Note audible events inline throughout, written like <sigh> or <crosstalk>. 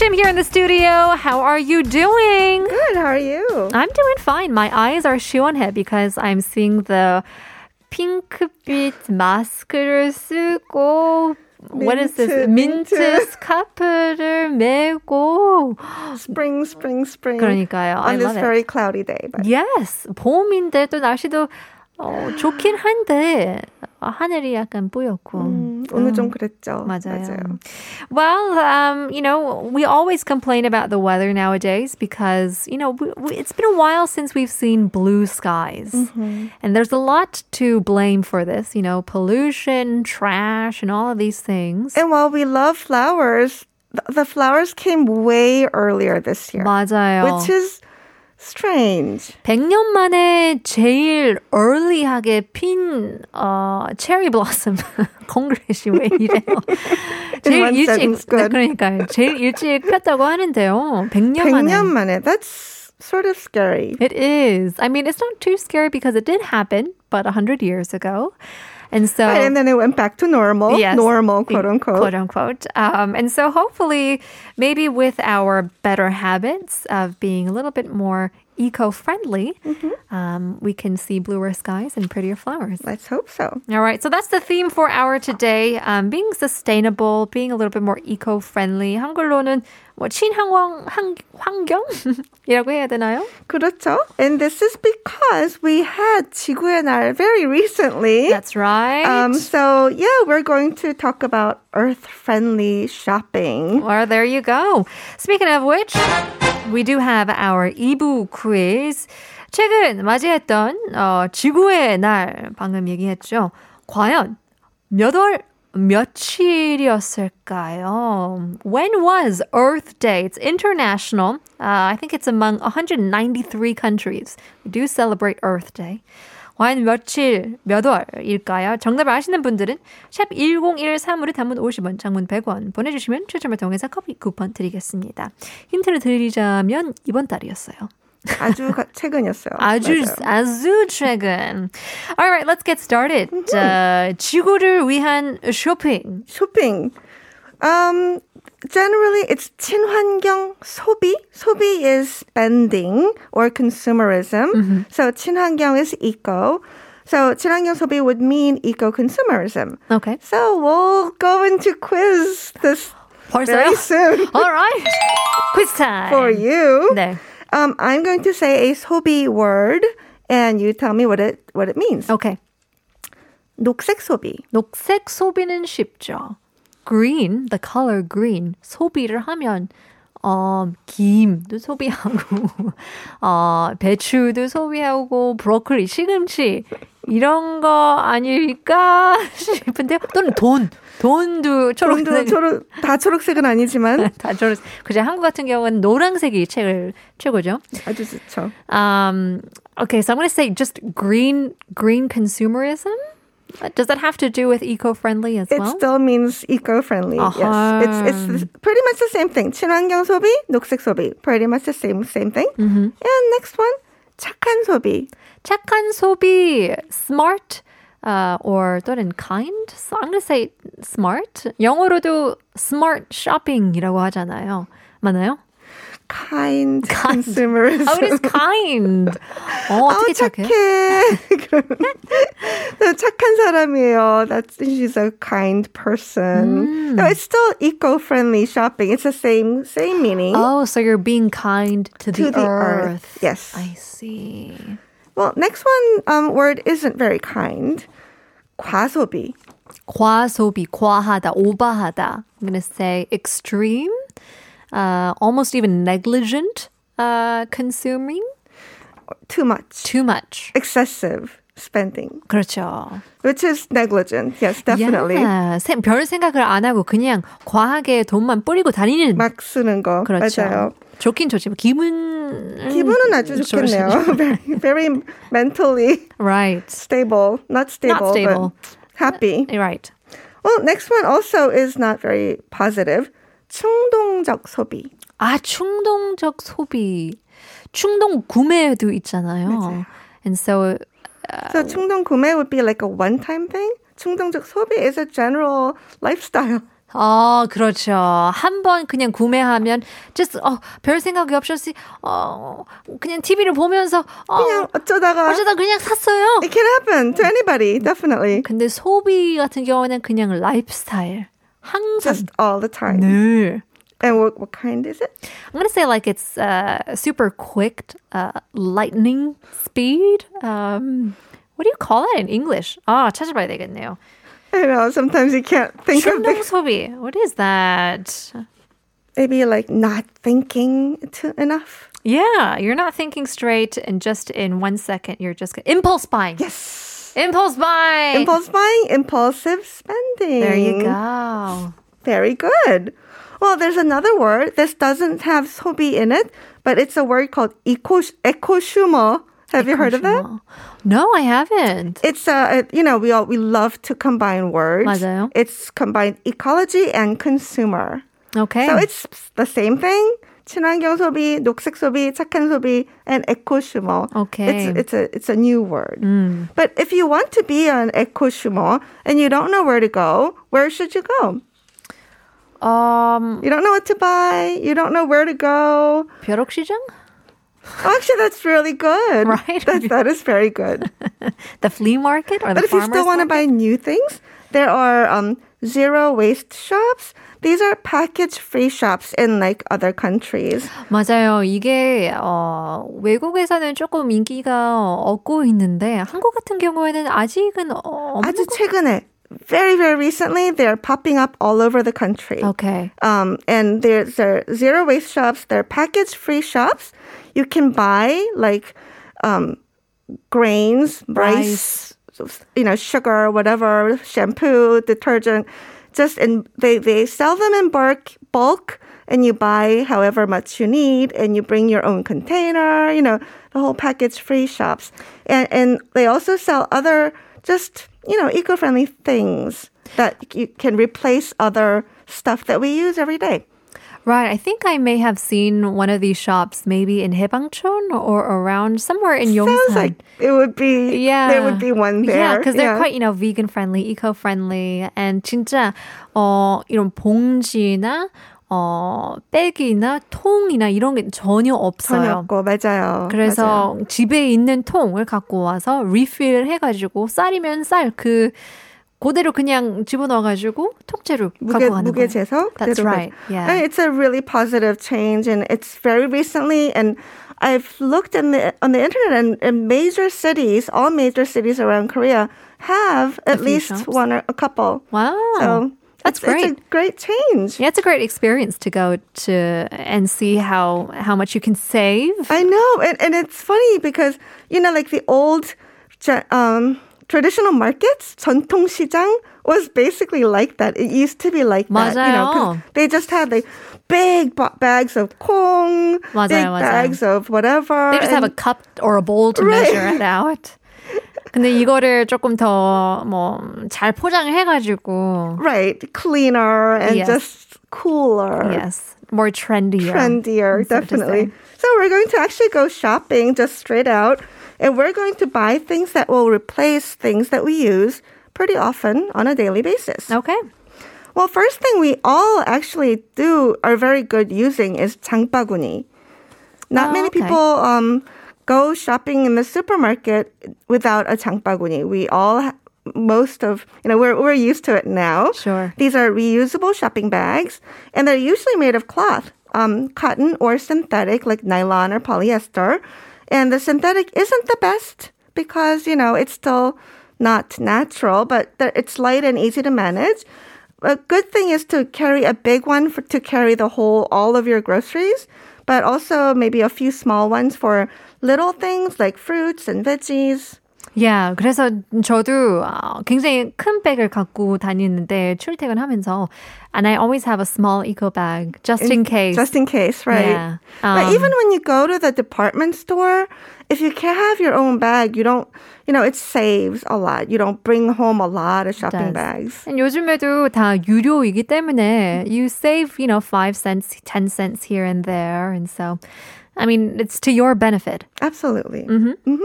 Shim here in the studio. How are you doing? Good. How are you? I'm doing fine. My eyes are 시원해 because I'm seeing the 핑크빛 마스크를 쓰고 what is this? 민트, 민트 민트. 스카프를 메고 Spring, spring, spring. 그러니까요. I On this love it. very cloudy day. But Yes, 봄인데 또 날씨도 어, 좋긴 한데 하늘이 약간 뿌옇고. 음, 오늘 좀 그랬죠. 맞아요. Well, um, you know, we always complain about the weather nowadays because, you know, we, we, it's been a while since we've seen blue skies. And there's a lot to blame for this, you know, pollution, trash, and all of these things. And while we love flowers, th- the flowers came way earlier this year, 맞아요. which is strange. 100년 만에 제일 early하게 핀 어, 체리 블라썸 콩그레시 왜 이래요? <laughs> 제일 one 일찍 sentence, good. 그러니까요. 제일 일찍 폈다고 하는데요. 100년 만에. 100년 만에. That's sort of scary. It is. I mean, it's not too scary because it did happen, but 100 years ago. And so Right, and then it went back to normal. Yes. Normal, quote unquote. quote unquote. Um, and so hopefully, maybe with our better habits of being a little bit more eco-friendly, Mm-hmm. um, we can see bluer skies and prettier flowers. Let's hope so. All right, so that's the theme for our today. Um, being sustainable, being a little bit more eco-friendly. 한글로는 뭐 친환경 환- 환경이라고 해야 되나요? 그렇죠. And this is because we had 지구의 날 very recently. That's right. Um, so yeah, we're going to talk about earth-friendly shopping. Well, there you go. Speaking of which, we do have our 2부 quiz. 최근 맞이했던 어, 지구의 날 방금 얘기했죠. 과연 몇 월 며칠이었을까요? When was Earth Day? It's international. Uh, I think it's among 193 countries. We do celebrate Earth Day. 과연 며칠, 몇 월일까요? 정답을 아시는 분들은 샵 1013으로 단문 50원, 장문 100원 보내주시면 추첨을 통해서 커피 쿠폰 드리겠습니다. 힌트를 드리자면 이번 달이었어요. 아주 가- 최근이었어요. 아주 맞아요. 아주 최근. Alright, let's get started. 자, 지구를 위한 쇼핑. shopping. Um, generally, it's 친환경 소비. 소비 is spending or consumerism. So 친환경 is eco. So 친환경 소비 would mean eco-consumerism. Okay. So we'll go into quiz this 벌써요? very soon Alright. quiz time. for you. 네. Um, I'm going to say a 소비 word, and you tell me what it what it means. Okay. 녹색 소비. 녹색 소비는 쉽죠. Green, the color green. 소비를 하면 어, 김도 소비하고 <laughs> 어, 배추도 소비하고 브로콜리, 시금치 이런 거 아닐까 싶은데 또는 돈, 돈도 초록색 초록, 초록, 다 초록색은 아니지만 다 초록. 그죠? 한국 같은 경우는 노란색이 최고 최고죠. 아주 좋죠. Um, okay, so I'm going to say just green green consumerism. Does that have to do with eco-friendly as It well? still means eco-friendly. Uh-huh. Yes, it's it's pretty much the same thing. 친환경 소비, 녹색 소비, pretty much the same same thing. Mm-hmm. And next one, 착한 소비. 착한 소비, smart, uh, or 또는 kind. So I'm going to say smart. 영어로도 smart shopping이라고 하잖아요. 맞나요? Kind, Kind. consumerism. Oh, it is kind. 어, 아우 어떻게 착해? 착해. 그러면 <laughs> 착한 사람이에요. That's she's a kind person. Mm. No, it's still eco-friendly shopping. It's the same same meaning. Oh, so you're being kind to, To the, the earth. earth, yes. I see. Well, next one um, word isn't very kind. 과소비. 과소비, 과하다, 오바하다. I'm going to say extreme, uh, almost even negligent uh, consuming. Too much. Too much. Excessive Spending. 그렇죠. Which is negligent. Yes, definitely. Yeah. 세- 별 생각을 안 하고 그냥 과하게 돈만 뿌리고 다니는. 막 쓰는 거. 그렇죠. 맞아요. 좋긴 좋지만 기분 기분은 아주 좋겠네요. very, very mentally Right. stable. Not stable, Not stable. happy. Right. Well, next one also is not very positive. 충동적 소비. 아, 충동적 소비. 충동 구매도 있잖아요. And so So 충동 구매 would be like a one-time thing. 충동적 소비 is a general lifestyle. 어, 그렇죠. 한 번 그냥 구매하면 just 어, 별 생각이 없이 어, 그냥 TV를 보면서 어, 그냥 어쩌다가 어쩌다 그냥 샀어요. it can happen to anybody, definitely. 근데 소비 같은 경우는 그냥 라이프 스타일. 항상 Just all the time. 늘 And what, what kind is it? I'm gonna say like it's uh, super quick, uh, lightning speed. Um, what do you call it in English? 아 찾아봐야 되겠네요. I know, sometimes you can't think of 충동 the, 소비. What is that? maybe like not thinking too enough. Yeah, you're not thinking straight, and just in one second, you're just impulse buying. Yes. Impulse buying. Impulse buying, impulsive spending. There you go. Very good. Well, there's another word. This doesn't have sobi in it, but it's a word called eco ecosumo. Have you heard of that? No, I haven't. It's uh, you know, we all we love to combine words. 맞아요. It's combined ecology and consumer. Okay. So it's the same thing. 친환경 소비, 녹색 소비, 착한 소비, and ecosumo. Okay. It's it's a it's a new word. Mm. But if you want to be an ecosumo and you don't know where to go, where should you go? um, You don't know what to buy. You don't know where to go. 벼룩시장? Oh, actually, that's really good. Right? <laughs> That, that is very good. <laughs> the flea market or the But if you farmers still want to buy new things, there are um, zero waste shops. These are package free shops in like other countries. 맞아요. 이게 어, 외국에서는 조금 인기가 얻고 있는데 한국 같은 경우에는 아직은 어, 없는 아주 것- 최근에, very very recently, they're popping up all over the country. Okay. Um, and there's there are zero waste shops. They're package free shops. You can buy like um, grains, rice, you know, sugar, whatever, shampoo, detergent. Just and they they sell them in bulk bulk. And you buy however much you need, and you bring your own container. You know the whole package free shops, and and they also sell other just, you know, eco friendly things that you can replace other stuff that we use every day. Right. I think I may have seen one of these shops maybe in Haebangchon or around somewhere in Yongsan. Sounds like it would be. Yeah. There would be one there. Yeah, because they're yeah. quite, you know, vegan friendly, eco friendly. And 진짜, 어, uh, 이런 봉지나 어 백이나 통이나 이런 게 전혀 전혀 없어요. 없고 맞아요. 그래서 맞아요. 집에 있는 통을 갖고 와서 리필 해가지고 쌀이면 쌀 그 그대로 그냥 집어넣어가지고 통째로 무게 갖고 가는 무게 거예요. 재서 That's right. 가- Yeah. And it's a really positive change, and it's very recently. And I've looked in the on the internet, and, and major cities, all major cities around Korea, have at least shops? one or a couple. Wow. So That's it's, It's a great change. Yeah, it's a great experience to go to and see how how much you can save. I know, and and it's funny because you know, like the old, ja- um, traditional markets, 전통시장 was basically like that. It used to be like that, you know, 'cause 맞아요. they just had like big ba- bags of 콩, 맞아요, big 맞아요. bags of whatever. They just have a and- cup or a bowl to Right. measure it out. 근데 이거를 조금 더 뭐 잘 포장을 해가지고 right cleaner and Yes. just cooler. yes, more trendier. trendier, so to definitely. say. So we're going to actually go shopping just straight out, and we're going to buy things that will replace things that we use pretty often on a daily basis. Okay. Well, first thing we all actually do are very good using is 장바구니. Not Oh, many okay. people um, go shopping in the supermarket without a 장바구니. We all ha- most of you know we're we're used to it now. Sure. These are reusable shopping bags, and they're usually made of cloth, um, cotton or synthetic, like nylon or polyester. And the synthetic isn't the best because you know it's still not natural, but the- it's light and easy to manage. A good thing is to carry a big one for to carry the whole all of your groceries, but also maybe a few small ones for little things like fruits and veggies. Yeah, 그래서 저도 어, 굉장히 큰 백을 갖고 다니는데 출퇴근하면서 and I always have a small eco bag just in case. Just in case, right? Yeah. but Um, even when you go to the department store, if you can have your own bag, you don't, you know, it saves a lot. You don't bring home a lot of shopping does. bags. And 요즘에도 다 유료이기 때문에 you save, you know, 5 cents, 10 cents here and there. And so, I mean, it's to your benefit. Absolutely. Mm-hmm.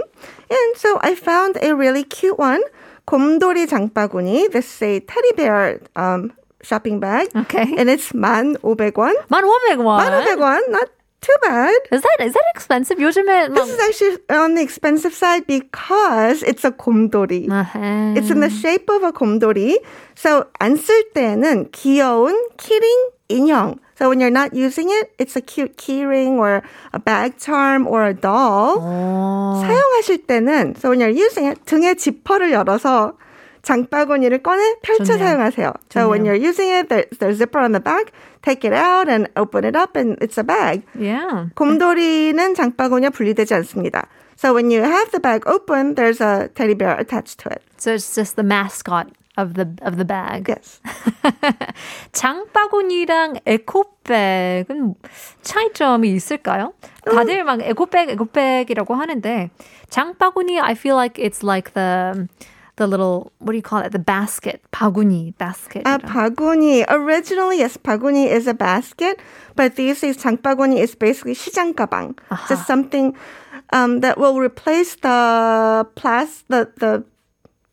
And so I found a really cute one. 곰돌이 장바구니. This is a teddy bear um, shopping bag. Okay. And it's 1,500원. 1,500원. 1,500원, not too bad. Is that is that expensive? 요즘에 This is actually on the expensive side because it's a 곰돌이. uh It's in the shape of a 곰돌이. So 안 쓸 때는 귀여운 키링 인형. So when you're not using it, it's a cute keyring or a bag charm or a doll. 어. 사용하실 때는 so when you're using it 등에 지퍼를 열어서 장바구니를 꺼내 펼쳐 좋네요. 사용하세요. So when 좋네요. you're using it, there, there's zipper on the back. Take it out and open it up and it's a bag. Yeah. 곰돌이는 장바구니와 분리되지 않습니다. So when you have the bag open, there's a teddy bear attached to it. So it's just the mascot of the of the bag. Yes. <laughs> 장바구니랑 에코백은 차이점이 있을까요? 다들 막 에코백 에코백이라고 하는데 장바구니 I feel like it's like the the little what do you call it? The basket. 바구니 basket. Uh, 바구니. Originally, yes, 바구니 is a basket, but these days 장바구니 is basically 시장 가방. Just something um, that will replace the plas the the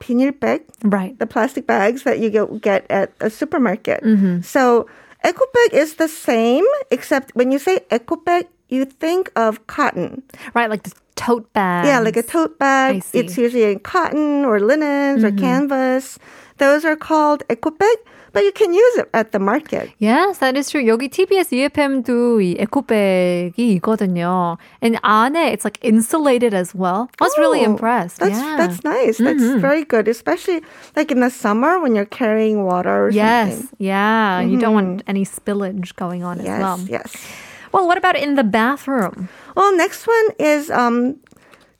비닐 bag, right. the plastic bags that you get, get at a supermarket. So eco bag is the same, except when you say eco bag, you think of cotton. Right, like the tote bag. Yeah, like a tote bag. It's usually in cotton or linens mm-hmm. or canvas. Those are called eco bag. But you can use it at the market. Yes, that is true. 여기 TBS EFM도 이 에코백이 있거든요. And 안에 it's like insulated as well. I was oh, really impressed. That's yeah. that's nice. That's mm-hmm. very good, especially like in the summer when you're carrying water. yes, something. yeah. Mm-hmm. You don't want mm-hmm. any spillage going on yes, as well. Yes. Well, what about in the bathroom? Well, next one is um,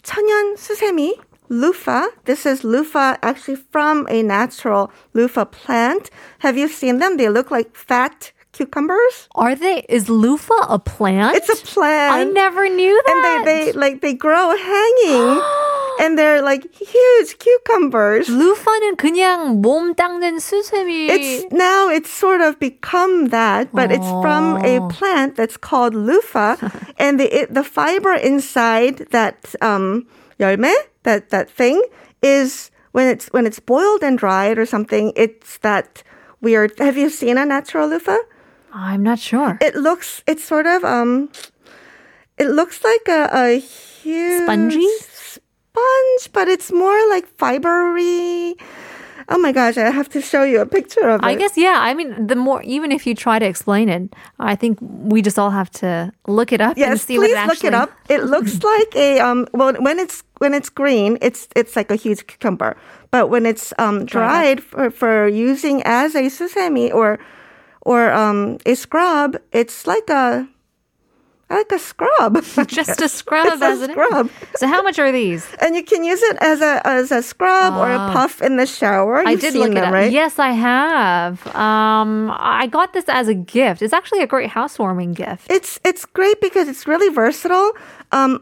천연 수세미. Loofah. This is loofah actually from a natural loofah plant. Have you seen them? They look like fat cucumbers. Are they? Is loofah a plant? It's a plant. I never knew and that. they, they like they grow hanging <gasps> <gasps> and they're like huge cucumbers. 루파는 그냥 몸 닦는 수세미. It's now it's sort of become that, but it's from a Oh. plant that's called loofah, <laughs> and the it, the fiber inside that um 열매 that that thing is when it's when it's boiled and dried or something. It's that weird. Have you seen a natural loofah? I'm not sure. It looks. It's sort of um. It looks like a, a huge Spongy? sponge, but it's more like fibery. Oh my gosh! I have to show you a picture of it. I guess yeah. I mean, the more even if you try to explain it, I think we just all have to look it up and Yes, see please what it look it up. It <laughs> looks like a um. Well, when it's when it's green, it's it's like a huge cucumber. But when it's um dried for, for using as a susemi or or um a scrub, it's like a like a scrub. <laughs> Just a scrub It's a as it is. scrub. So how much are these? and you can use it as a as a scrub or a puff in the shower. You've Ah. I did look them, it up. right? Yes, I have. Um, I got this as a gift. It's actually a great housewarming gift. It's it's great because it's really versatile. Um,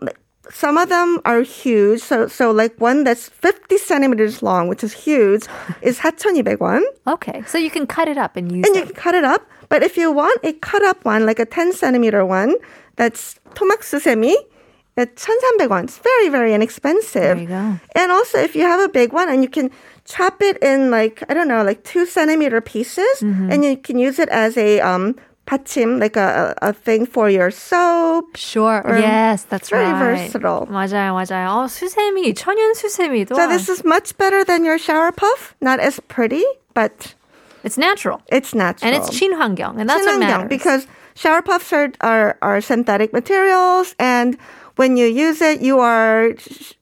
some of them are huge. So so like one that's 50 centimeters long, which is huge, <laughs> is 4,200원. Okay, so you can cut it up and use And you can cut it up. But if you want a cut up one, like a 10 centimeter one, that's tomak susemi. It's won. It's very, very inexpensive. There you go. And also, if you have a big one and you can chop it in like, I don't know, like two centimeter pieces, mm-hmm. and you can use it as a um, Patim, like a, a thing for your soap. Sure. Yes, that's very right. Very versatile. 맞아요, 맞아요. Oh, 수세미, 천연 수세미도. So this is much better than your shower puff. Not as pretty, but it's natural. It's natural, and it's 친환경, and that's 친환경, what matters. Because shower puffs are, are, are synthetic materials and when you use it you are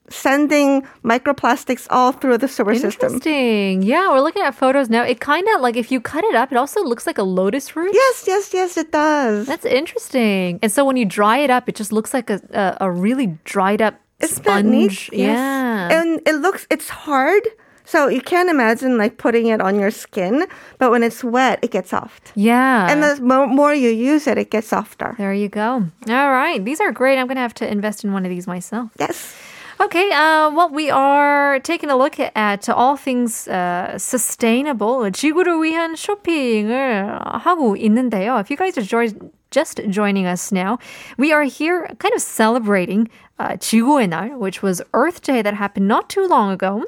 sending microplastics all through the sewer system. Interesting. Yeah, we're looking at photos now. It kind of like if you cut it up, it also looks like a lotus root. Yes, yes, yes, it does. That's interesting. And so when you dry it up, it just looks like a a, a really dried up Isn't that neat? sponge. Yes. Yeah. And it looks, it's hard. So you can't imagine like putting it on your skin, but when it's wet, it gets soft. yeah. And the more, more you use it, it gets softer. there you go. All right. These are great. I'm going to have to invest in one of these myself. Yes. Okay, uh, well, we are taking a look at all things uh, sustainable, 지구를 위한 쇼핑을 하고 있는데요. If you guys are joy- just joining us now, we are here kind of celebrating uh, 지구의 날, which was Earth Day that happened not too long ago.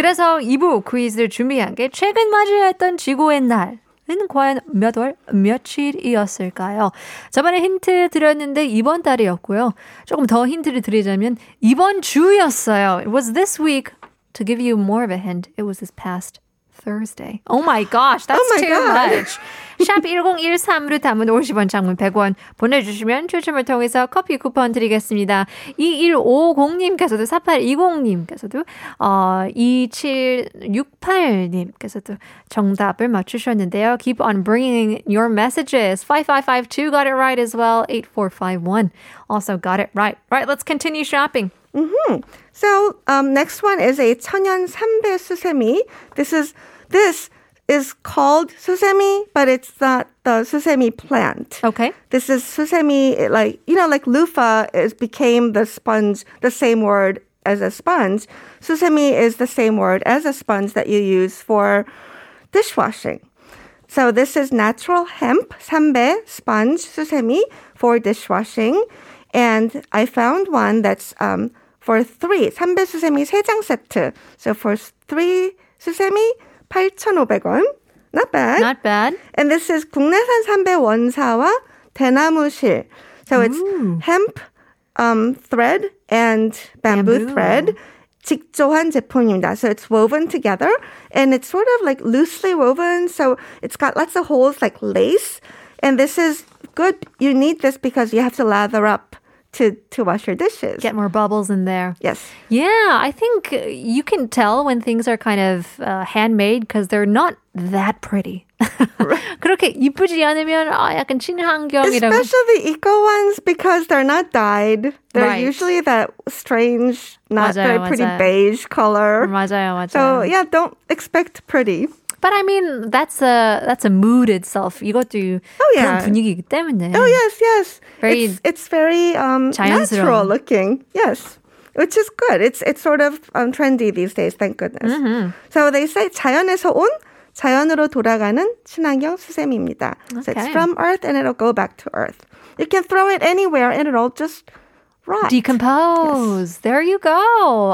그 그래서 2부 퀴즈를 준비한 게 최근 맞이야 했던 지구의 날. 은 과연 몇 월, 며칠이었을까요? 저번에 힌트 드렸는데 이번 달이었고요. 조금 더 힌트를 드리자면 이번 주였어요. It was this week. To give you more of a hint, it was this past Thursday. Oh my gosh, that's Oh my too God. much. 샵 1013으로 담은 50원 장문 100원 보내주시면 추첨을 통해서 커피 쿠폰 드리겠습니다. 2150님께서도 4820님께서도 어, 2768님께서도 정답을 맞추셨는데요. Keep on bringing your messages. 5552 got it right as well. 8451 also got it right. Right, let's continue shopping. So um, next one is a 천연 삼배 수세미. This is this is called susemi, but it's not the susemi plant. Okay. This is susemi, like you know, like loofah is became the sponge, the same word as a sponge. Susemi is the same word as a sponge that you use for dishwashing. So this is natural hemp sambe sponge susemi for dishwashing, and I found one that's um, for three 삼배 수세미 세장 세트. So for three 수세미 8,500원. Not bad. Not bad. And this is 국내산 삼배 원사와 대나무실. So it's hemp um, thread and bamboo, Bamboo. thread. 직조한 제품입니다. So it's woven together and it's sort of like loosely woven. So it's got lots of holes like lace. And this is good. You need this because you have to lather up to, to wash your dishes. Get more bubbles in there. Yes. Yeah, I think uh, you can tell when things are kind of uh, handmade because they're not that pretty. <laughs> 그렇게 이쁘지 않으면 아, 약간 친환경이라고. Especially the eco ones because they're not dyed. They're Right. usually that strange, not 맞아요, very pretty 맞아요. beige color. 맞아요, 맞아요. So yeah, don't expect pretty. But I mean, that's a that's a mood itself. 이것도 Oh, yeah. 그런 분위기이기 때문에. Oh yes, yes. Very it's, it's very um, 자연스러운. natural looking. Yes. Which is good. It's it's sort of um, trendy these days, thank goodness. Mm-hmm. So they say 자연에서 온 자연으로 돌아가는 친환경 수세미입니다. So it's Okay. from earth and it'll go back to earth. You can throw it anywhere and it'll just rot. Decompose. There you go.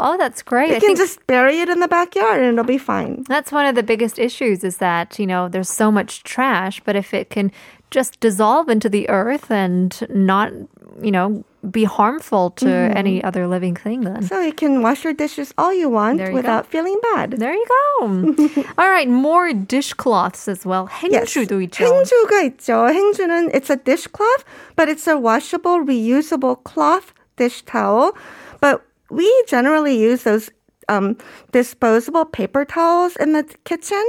Oh, that's great. You I can think just bury it in the backyard and it'll be fine. that's one of the biggest issues is that, you know, there's so much trash, but if it can just dissolve into the earth and not, you know, be harmful to Mm-hmm. any other living thing then. So you can wash your dishes all you want There you without feeling bad. There you go. <laughs> All right, more dishcloths as well. 행주도 있죠. 행주가 있죠. 행주는 it's a dishcloth, but it's a washable, reusable cloth dish towel. But we generally use those um, disposable paper towels in the kitchen,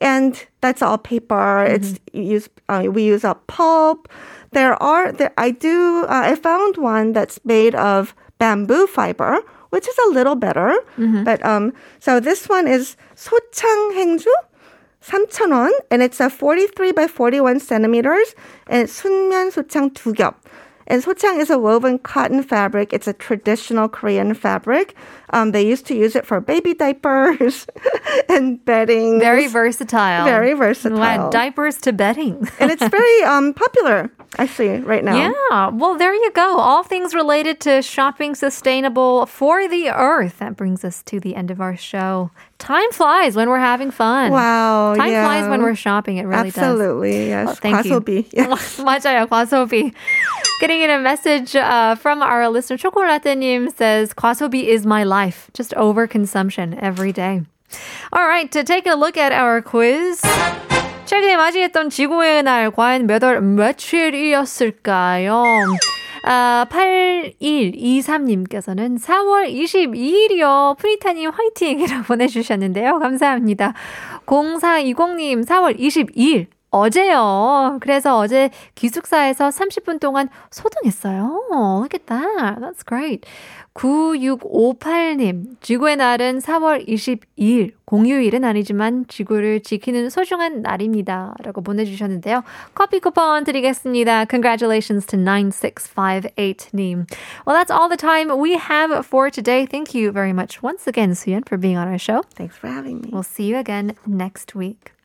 and that's all paper. It's use uh, we use a pulp. There are there I do uh, I found one that's made of bamboo fiber, which is a little better. But um, so this one is 소창 행주. 3,000원 and it's a 43 by 41 centimeters and 순면 소창 두 겹. And sochang is a woven cotton fabric. It's a traditional Korean fabric. Um, they used to use it for baby diapers <laughs> and bedding. Very versatile. Very versatile. Wow, diapers to bedding. <laughs> and it's <laughs> very um, popular actually right now. Yeah, well, there you go. All things related to shopping sustainable for the earth. That brings us to the end of our show. Time flies when we're having fun. Wow. Time yeah. flies when we're shopping. It really does. Absolutely. Yes. Well, thank you. 과소비. <laughs> Yes. 맞아요, 과소비. Getting in a message uh, from our listener, Chocolate님 says, 과소비 is my life. Just overconsumption every day. All right, to take a look at our quiz. 최근에 맞이했던 지구의 날 과연 몇 월 며칠이었을까요? 아, 8123님께서는 4월 22일이요. 프리타님 화이팅이라고 <laughs> 보내주셨는데요. 감사합니다. 0420님 4월 22일. 어제요. 그래서 어제 기숙사에서 30분 동안 소등했어요. Look at that. That's great. 9658님, 지구의 날은 4월 22일. 공휴일은 아니지만 지구를 지키는 소중한 날입니다. 라고 보내주셨는데요. 커피 쿠폰 드리겠습니다. Congratulations to 9658님. Well, that's all the time we have for today. Thank you very much once again, Suyeon, for being on our show. Thanks for having me. We'll see you again next week.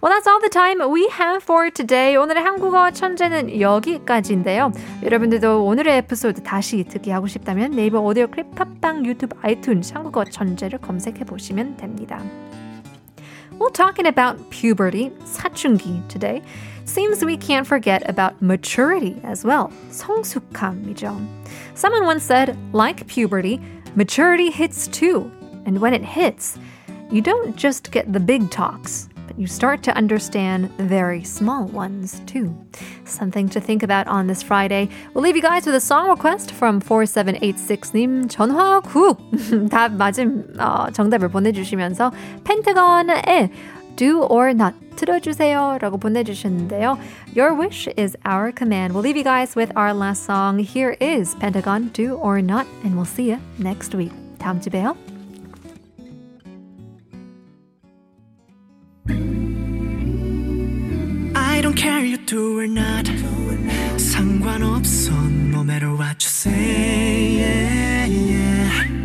Well, that's all the time we have for today. 오늘의 한국어 천재는 여기까지인데요. 여러분들도 오늘의 에피소드 다시 듣기 하고 싶다면 네이버 오디오 클립, 팟빵, 유튜브, 아이튠즈 한국어 천재를 검색해 보시면 됩니다. Well, talking about puberty, 사춘기 today, seems we can't forget about maturity as well. 성숙함이죠. Someone once said, like puberty, maturity hits too. And when it hits, you don't just get the big talks you start to understand the very small ones too. Something to think about on this Friday. We'll leave you guys with a song request from 4786님 전화국 답 <laughs> 맞은 어, 정답을 보내주시면서 펜타곤의 Do or Not 들어주세요 라고 보내주셨는데요. Your wish is our command. We'll leave you guys with our last song. Here is Pentagon Do or Not and we'll see you next week. 다음 주에 봬요. care you do or not 상관없어 no matter what you say yeah, yeah.